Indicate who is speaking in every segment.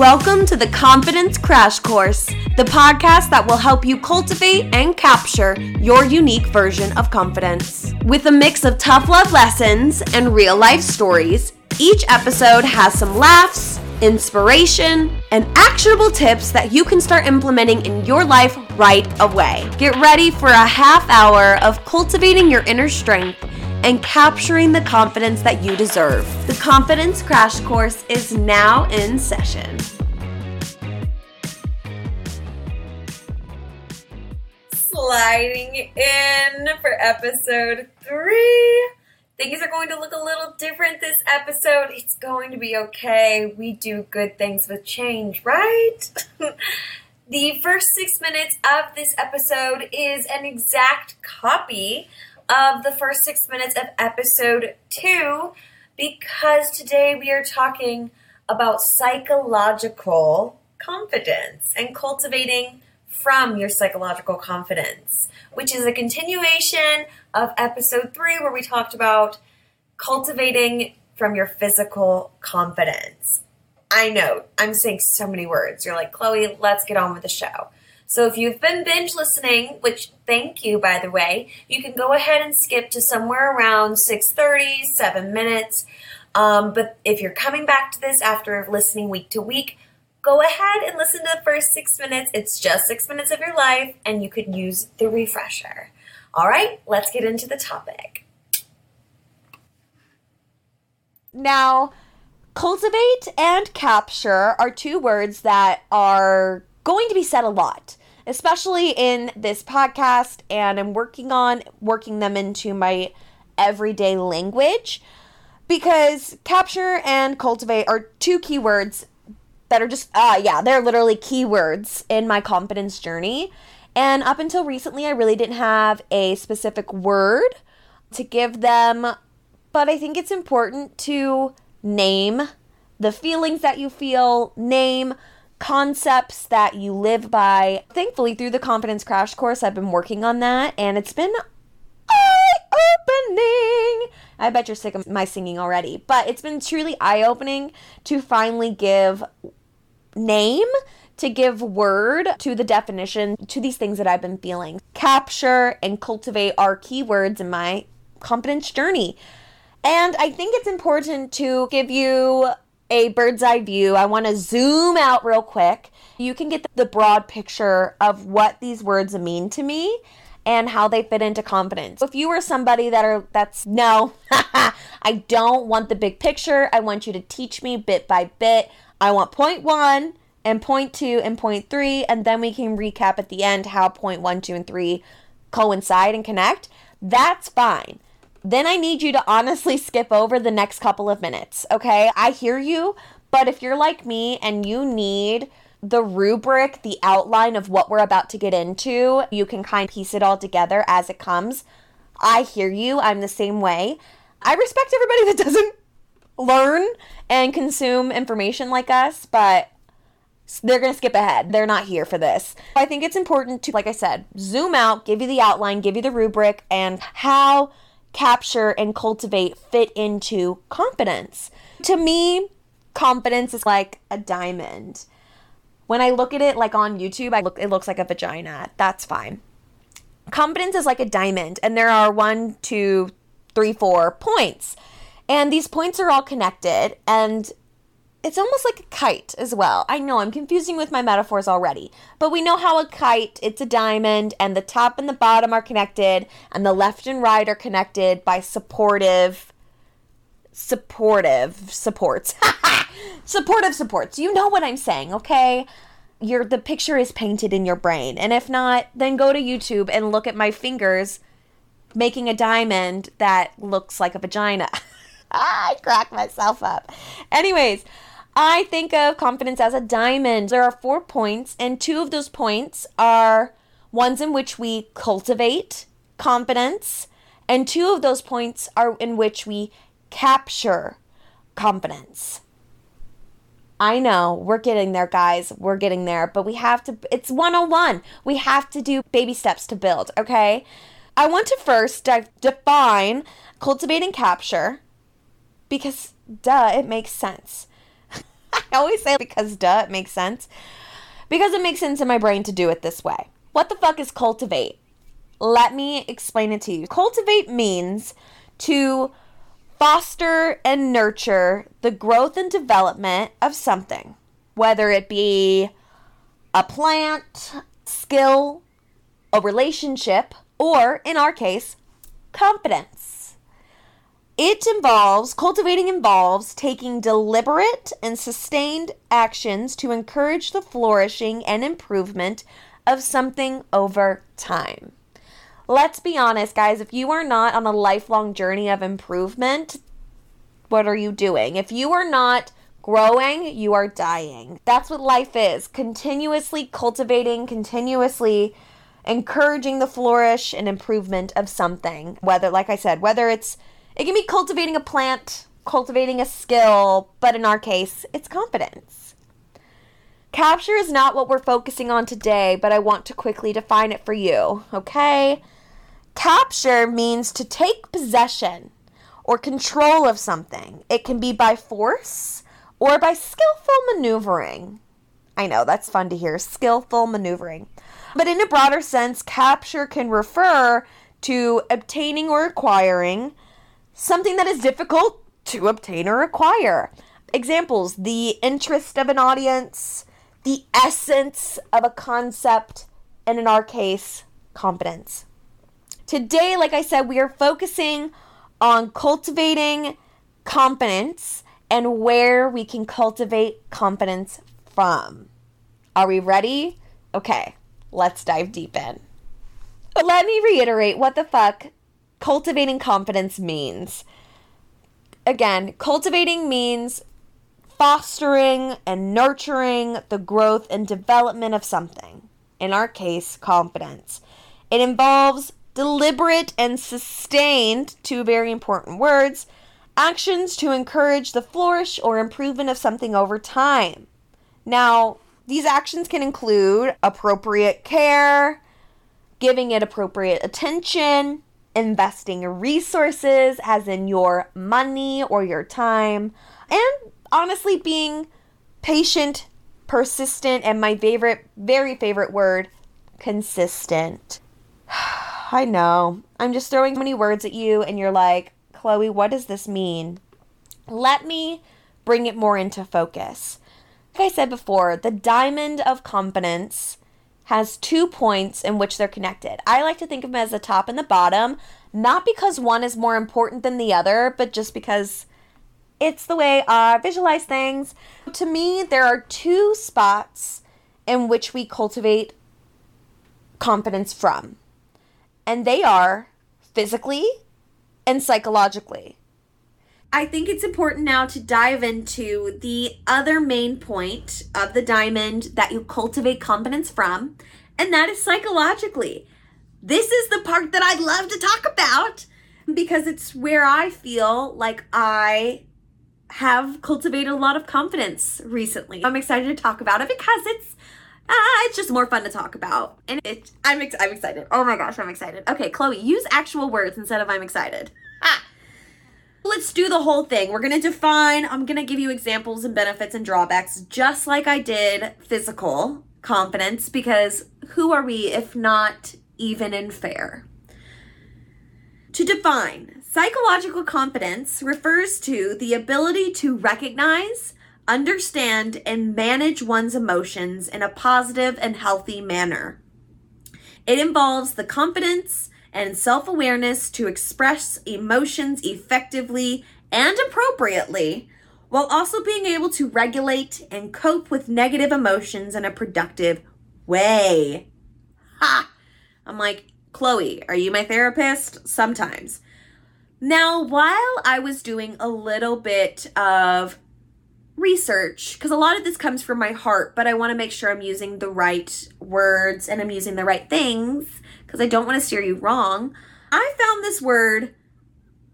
Speaker 1: Welcome to the Confidence Crash Course, the podcast that will help you cultivate and capture your unique version of confidence. With a mix of tough love lessons and real life stories, each episode has some laughs, inspiration, and actionable tips that you can start implementing in your life right away. Get ready for a half hour of cultivating your inner strength and capturing the confidence that you deserve. The Confidence Crash Course is now in session.
Speaker 2: Sliding in for episode three. Things are going to look a little different this episode. It's going to be okay. We do good things with change, right? the first six minutes of this episode is an exact copy of the first six minutes of episode two because today we are talking about psychological confidence and cultivating from your psychological confidence, which is a continuation of episode three where we talked about cultivating from your physical confidence. I know I'm saying so many words. You're like, Chloe, let's get on with the show. So if you've been binge listening, which thank you by the way, you can go ahead and skip to somewhere around 6:30, 7 minutes. Um, but if you're coming back to this after listening week to week, go ahead and listen to the first six minutes. It's just six minutes of your life, and you could use the refresher. All right, let's get into the topic.
Speaker 1: Now, cultivate and capture are two words that are going to be said a lot especially in this podcast, and I'm working on working them into my everyday language because capture and cultivate are two keywords that are just, uh, yeah, they're literally keywords in my confidence journey. And up until recently, I really didn't have a specific word to give them, but I think it's important to name the feelings that you feel, name concepts that you live by. Thankfully, through the Confidence Crash course, I've been working on that and it's been eye opening. I bet you're sick of my singing already, but it's been truly eye opening to finally give name, to give word to the definition to these things that I've been feeling. Capture and cultivate are keywords in my confidence journey. And I think it's important to give you a bird's eye view. I want to zoom out real quick. You can get the broad picture of what these words mean to me and how they fit into confidence. If you are somebody that are that's no, I don't want the big picture. I want you to teach me bit by bit. I want point 1 and point 2 and point 3 and then we can recap at the end how point one, two, and 3 coincide and connect. That's fine then I need you to honestly skip over the next couple of minutes, okay? I hear you, but if you're like me and you need the rubric, the outline of what we're about to get into, you can kind of piece it all together as it comes. I hear you. I'm the same way. I respect everybody that doesn't learn and consume information like us, but they're going to skip ahead. They're not here for this. I think it's important to, like I said, zoom out, give you the outline, give you the rubric, and how capture and cultivate fit into confidence. To me, confidence is like a diamond. When I look at it like on YouTube, I look it looks like a vagina. That's fine. Confidence is like a diamond, and there are one, two, three, four points. And these points are all connected, and it's almost like a kite as well. I know I'm confusing with my metaphors already, but we know how a kite, it's a diamond, and the top and the bottom are connected, and the left and right are connected by supportive, supportive supports. supportive supports. You know what I'm saying, okay? Your the picture is painted in your brain. And if not, then go to YouTube and look at my fingers making a diamond that looks like a vagina. I crack myself up. Anyways, I think of confidence as a diamond. There are four points, and two of those points are ones in which we cultivate confidence, and two of those points are in which we capture confidence. I know we're getting there, guys. We're getting there, but we have to, it's 101. We have to do baby steps to build, okay? I want to first define cultivate and capture because, duh, it makes sense. I always say because duh, it makes sense. Because it makes sense in my brain to do it this way. What the fuck is cultivate? Let me explain it to you. Cultivate means to foster and nurture the growth and development of something, whether it be a plant, skill, a relationship, or in our case, confidence. It involves, cultivating involves taking deliberate and sustained actions to encourage the flourishing and improvement of something over time. Let's be honest, guys, if you are not on a lifelong journey of improvement, what are you doing? If you are not growing, you are dying. That's what life is continuously cultivating, continuously encouraging the flourish and improvement of something. Whether, like I said, whether it's, it can be cultivating a plant, cultivating a skill, but in our case, it's confidence. Capture is not what we're focusing on today, but I want to quickly define it for you, okay? Capture means to take possession or control of something. It can be by force or by skillful maneuvering. I know, that's fun to hear. Skillful maneuvering. But in a broader sense, capture can refer to obtaining or acquiring something that is difficult to obtain or acquire. Examples the interest of an audience, the essence of a concept, and in our case, confidence. Today, like I said, we are focusing on cultivating confidence and where we can cultivate confidence from. Are we ready? Okay. Let's dive deep in. Let me reiterate what the fuck cultivating confidence means. Again, cultivating means fostering and nurturing the growth and development of something. In our case, confidence. It involves deliberate and sustained, two very important words, actions to encourage the flourish or improvement of something over time. Now, these actions can include appropriate care, giving it appropriate attention, investing resources, as in your money or your time, and honestly being patient, persistent, and my favorite, very favorite word, consistent. I know. I'm just throwing many words at you, and you're like, Chloe, what does this mean? Let me bring it more into focus. Like I said before, the diamond of confidence has two points in which they're connected. I like to think of them as the top and the bottom, not because one is more important than the other, but just because it's the way I visualize things. To me, there are two spots in which we cultivate confidence from, and they are physically and psychologically. I think it's important now to dive into the other main point of the diamond that you cultivate confidence from, and that is psychologically. This is the part that I'd love to talk about because it's where I feel like I have cultivated a lot of confidence recently. I'm excited to talk about it because it's uh, it's just more fun to talk about. And it I'm ex- I'm excited. Oh my gosh, I'm excited. Okay, Chloe, use actual words instead of I'm excited. Ah. Let's do the whole thing. We're going to define, I'm going to give you examples and benefits and drawbacks, just like I did physical confidence, because who are we if not even and fair? To define, psychological confidence refers to the ability to recognize, understand, and manage one's emotions in a positive and healthy manner. It involves the confidence, and self awareness to express emotions effectively and appropriately, while also being able to regulate and cope with negative emotions in a productive way. Ha! I'm like, Chloe, are you my therapist? Sometimes. Now, while I was doing a little bit of research, because a lot of this comes from my heart, but I want to make sure I'm using the right words and I'm using the right things because I don't want to steer you wrong. I found this word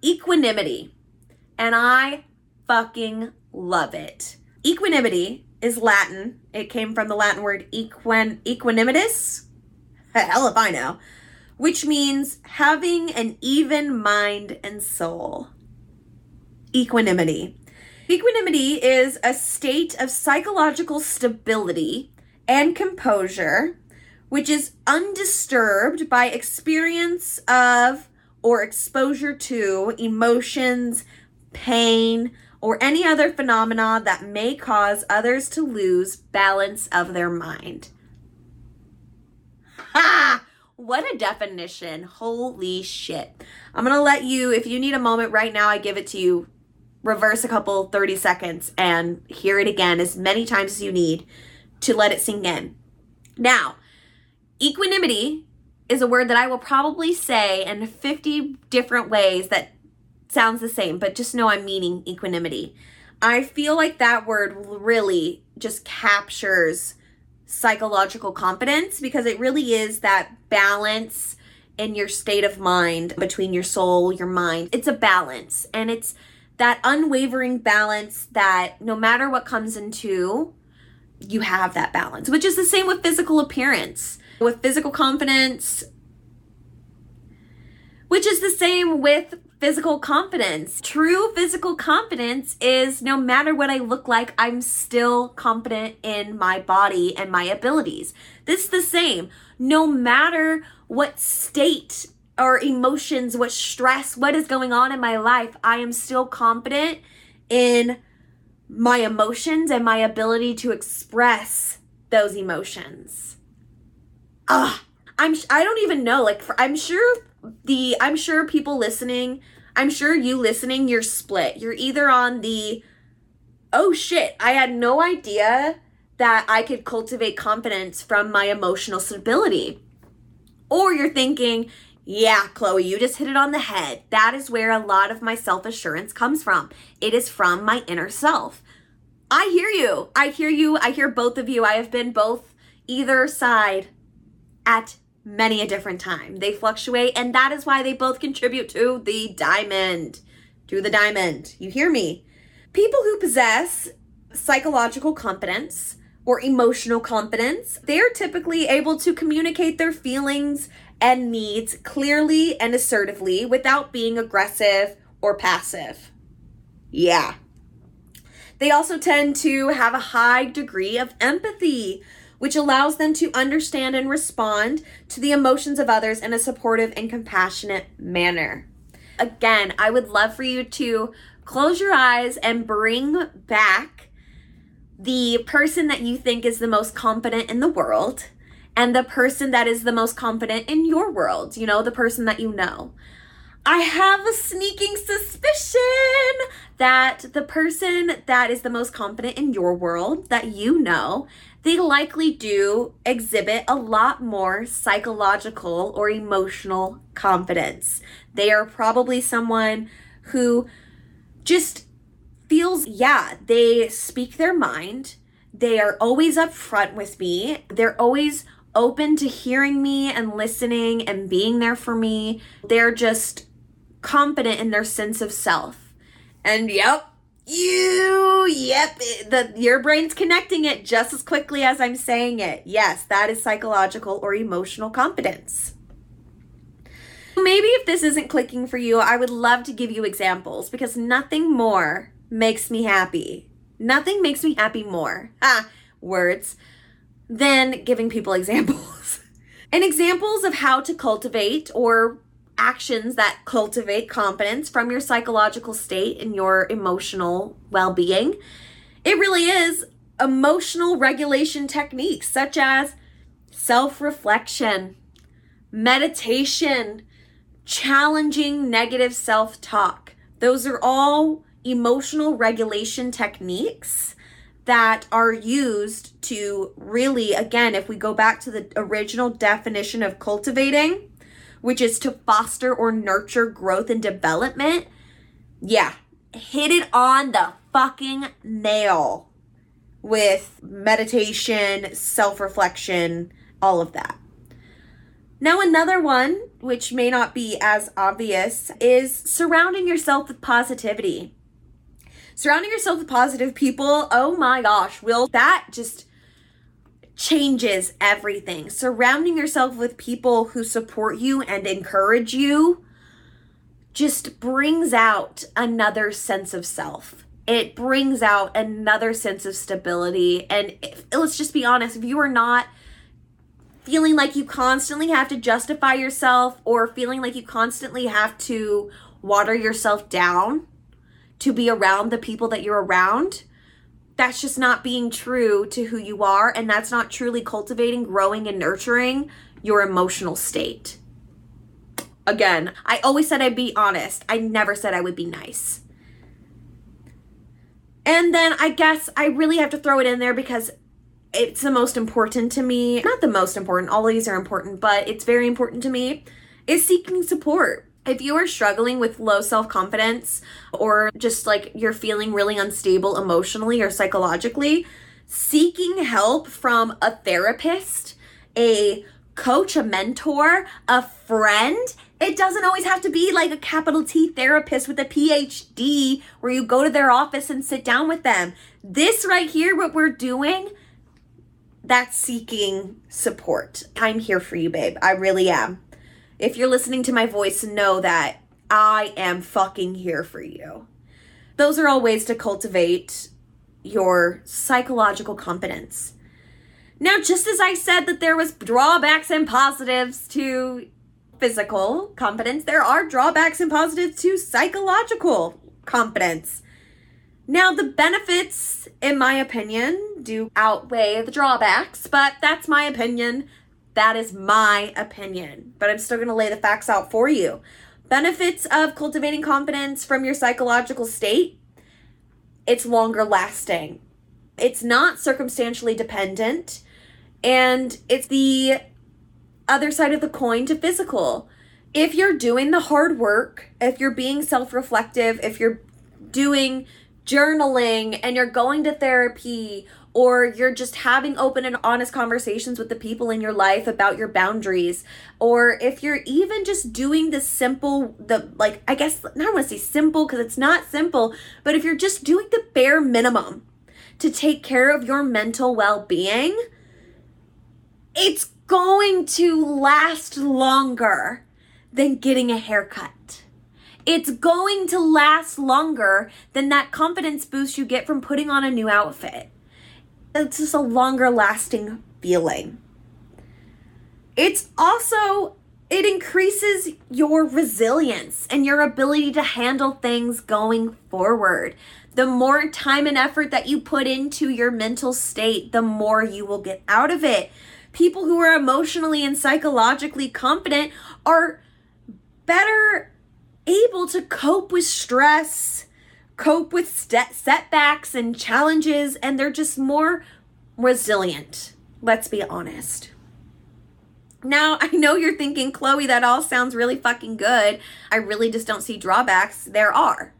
Speaker 1: equanimity and I fucking love it. Equanimity is Latin. It came from the Latin word equan equanimitas. Hell if I know. Which means having an even mind and soul. Equanimity. Equanimity is a state of psychological stability and composure which is undisturbed by experience of or exposure to emotions, pain, or any other phenomena that may cause others to lose balance of their mind. Ha! What a definition. Holy shit. I'm going to let you, if you need a moment right now, I give it to you. Reverse a couple 30 seconds and hear it again as many times as you need to let it sink in. Now, equanimity is a word that I will probably say in 50 different ways that sounds the same, but just know I'm meaning equanimity. I feel like that word really just captures psychological competence because it really is that balance in your state of mind between your soul, your mind. It's a balance and it's that unwavering balance that no matter what comes into, you have that balance, which is the same with physical appearance, with physical confidence, which is the same with physical confidence. True physical confidence is no matter what I look like, I'm still confident in my body and my abilities. This is the same. No matter what state or emotions, what stress, what is going on in my life, I am still confident in my emotions and my ability to express those emotions. Ah, I'm I don't even know like for, I'm sure the I'm sure people listening, I'm sure you listening, you're split. You're either on the oh shit, I had no idea that I could cultivate confidence from my emotional stability. Or you're thinking, yeah, Chloe, you just hit it on the head. That is where a lot of my self assurance comes from. It is from my inner self. I hear you. I hear you. I hear both of you. I have been both either side at many a different time. They fluctuate, and that is why they both contribute to the diamond. To the diamond. You hear me? People who possess psychological competence or emotional competence, they are typically able to communicate their feelings and needs clearly and assertively without being aggressive or passive. Yeah. They also tend to have a high degree of empathy, which allows them to understand and respond to the emotions of others in a supportive and compassionate manner. Again, I would love for you to close your eyes and bring back the person that you think is the most confident in the world and the person that is the most confident in your world, you know, the person that you know. I have a sneaking suspicion that the person that is the most confident in your world that you know, they likely do exhibit a lot more psychological or emotional confidence. They are probably someone who just feels, yeah, they speak their mind. They are always upfront with me. They're always open to hearing me and listening and being there for me. They're just confident in their sense of self. And yep, you, yep, the your brain's connecting it just as quickly as I'm saying it. Yes, that is psychological or emotional competence. Maybe if this isn't clicking for you, I would love to give you examples because nothing more makes me happy. Nothing makes me happy more. Ah, words. Than giving people examples. and examples of how to cultivate or actions that cultivate confidence from your psychological state and your emotional well being. It really is emotional regulation techniques such as self reflection, meditation, challenging negative self talk. Those are all emotional regulation techniques that are used to really, again, if we go back to the original definition of cultivating, which is to foster or nurture growth and development. Yeah, hit it on the fucking nail with meditation, self reflection, all of that. Now, another one, which may not be as obvious, is surrounding yourself with positivity. Surrounding yourself with positive people, oh my gosh, will that just changes everything. Surrounding yourself with people who support you and encourage you just brings out another sense of self. it brings out another sense of stability. And if, let's just be honest, if you are not feeling like you constantly have to justify yourself or feeling like you constantly have to water yourself down to be around the people that you're around, that's just not being true to who you are. And that's not truly cultivating, growing, and nurturing your emotional state. Again, I always said I'd be honest. I never said I would be nice. And then I guess I really have to throw it in there because it's the most important to me. Not the most important, all these are important, but it's very important to me is seeking support. If you are struggling with low self confidence or just like you're feeling really unstable emotionally or psychologically, seeking help from a therapist, a coach, a mentor, a friend. It doesn't always have to be like a capital T therapist with a PhD where you go to their office and sit down with them. This right here, what we're doing, that's seeking support. I'm here for you, babe. I really am. If you're listening to my voice, know that I am fucking here for you. Those are all ways to cultivate your psychological competence. Now, just as I said that there was drawbacks and positives to physical competence, there are drawbacks and positives to psychological competence. Now, the benefits, in my opinion, do outweigh the drawbacks, but that's my opinion. That is my opinion. But I'm still going to lay the facts out for you. Benefits of cultivating confidence from your psychological state it's longer lasting, it's not circumstantially dependent, and it's the other side of the coin to physical. If you're doing the hard work, if you're being self reflective, if you're doing journaling and you're going to therapy or you're just having open and honest conversations with the people in your life about your boundaries or if you're even just doing the simple the like i guess i don't want to say simple because it's not simple but if you're just doing the bare minimum to take care of your mental well-being it's going to last longer than getting a haircut it's going to last longer than that confidence boost you get from putting on a new outfit. It's just a longer lasting feeling. It's also, it increases your resilience and your ability to handle things going forward. The more time and effort that you put into your mental state, the more you will get out of it. People who are emotionally and psychologically confident are better able to cope with stress, cope with setbacks and challenges, and they're just more resilient. Let's be honest. Now, I know you're thinking, Chloe, that all sounds really fucking good. I really just don't see drawbacks. There are.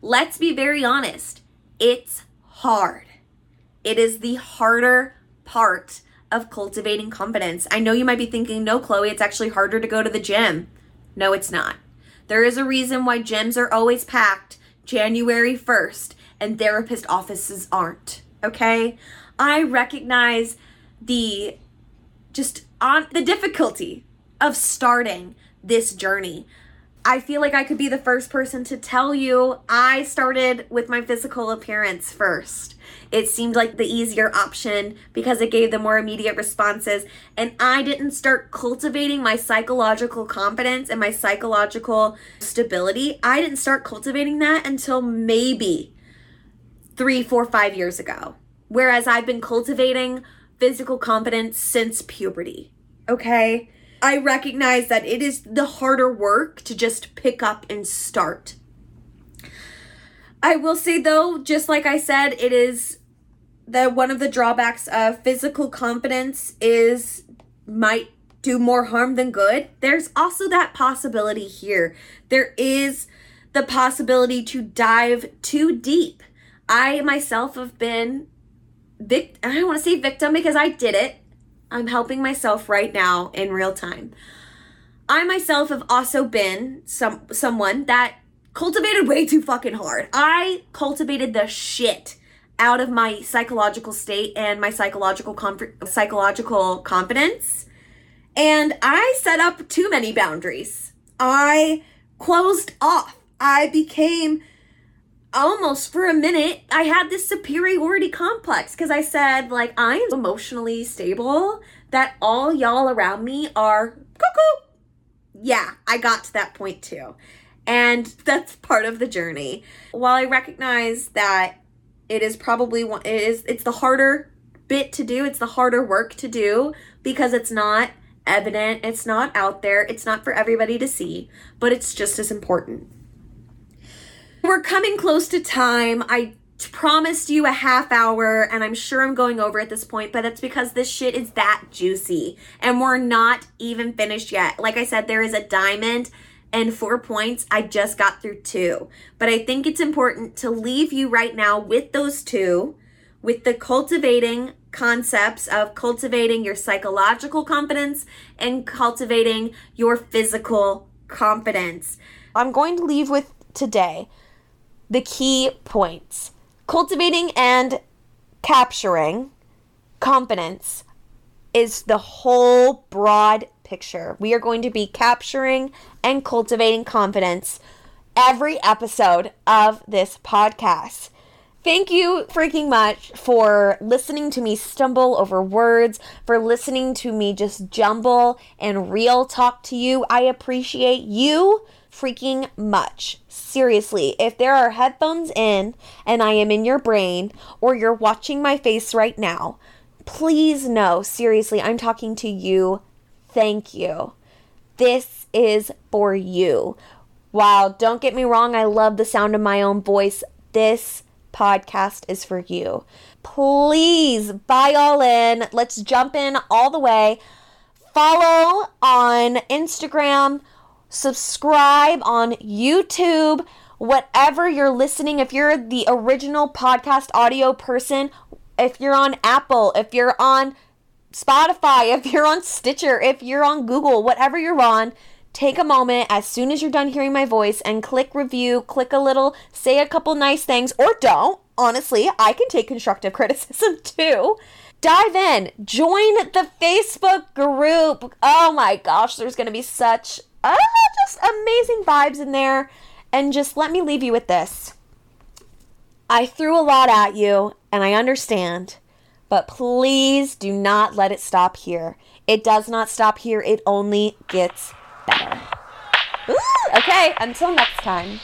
Speaker 1: Let's be very honest. It's hard. It is the harder part of cultivating confidence. I know you might be thinking, no, Chloe, it's actually harder to go to the gym. No, it's not. There is a reason why gyms are always packed January 1st and therapist offices aren't. Okay? I recognize the just on the difficulty of starting this journey. I feel like I could be the first person to tell you I started with my physical appearance first. It seemed like the easier option because it gave the more immediate responses. And I didn't start cultivating my psychological confidence and my psychological stability. I didn't start cultivating that until maybe three, four, five years ago. Whereas I've been cultivating physical confidence since puberty. Okay? I recognize that it is the harder work to just pick up and start. I will say though, just like I said, it is that one of the drawbacks of physical confidence is might do more harm than good. There's also that possibility here. There is the possibility to dive too deep. I myself have been vic I don't want to say victim because I did it. I'm helping myself right now in real time. I myself have also been some someone that cultivated way too fucking hard. I cultivated the shit out of my psychological state and my psychological comfort, psychological confidence. And I set up too many boundaries. I closed off. I became almost for a minute, I had this superiority complex because I said, like, I'm emotionally stable, that all y'all around me are cuckoo. Yeah, I got to that point too. And that's part of the journey. While I recognize that it is probably one, it is, it's the harder bit to do, it's the harder work to do because it's not evident, it's not out there, it's not for everybody to see, but it's just as important. We're coming close to time. I promised you a half hour, and I'm sure I'm going over at this point, but that's because this shit is that juicy, and we're not even finished yet. Like I said, there is a diamond and four points. I just got through two, but I think it's important to leave you right now with those two, with the cultivating concepts of cultivating your psychological confidence and cultivating your physical confidence. I'm going to leave with today the key points cultivating and capturing confidence is the whole broad picture. We are going to be capturing and cultivating confidence every episode of this podcast. Thank you freaking much for listening to me stumble over words, for listening to me just jumble and real talk to you. I appreciate you freaking much. Seriously, if there are headphones in and I am in your brain or you're watching my face right now, please know, seriously, I'm talking to you. Thank you. This is for you. Wow, don't get me wrong, I love the sound of my own voice. This podcast is for you. Please buy all in. Let's jump in all the way. Follow on Instagram, subscribe on YouTube, whatever you're listening. If you're the original podcast audio person, if you're on Apple, if you're on Spotify, if you're on Stitcher, if you're on Google, whatever you're on, take a moment as soon as you're done hearing my voice and click review, click a little, say a couple nice things, or don't. Honestly, I can take constructive criticism too. Dive in, join the Facebook group. Oh my gosh, there's going to be such uh, just amazing vibes in there. And just let me leave you with this. I threw a lot at you, and I understand, but please do not let it stop here. It does not stop here, it only gets better. Ooh, okay, until next time.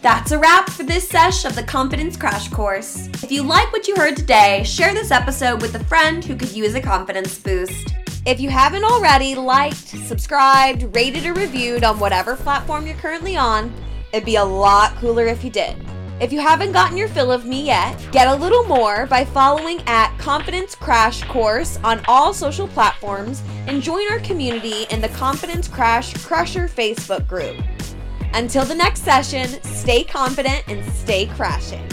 Speaker 1: That's a wrap for this sesh of the Confidence Crash Course. If you like what you heard today, share this episode with a friend who could use a confidence boost. If you haven't already liked, subscribed, rated, or reviewed on whatever platform you're currently on, it'd be a lot cooler if you did. If you haven't gotten your fill of me yet, get a little more by following at Confidence Crash Course on all social platforms and join our community in the Confidence Crash Crusher Facebook group. Until the next session, stay confident and stay crashing.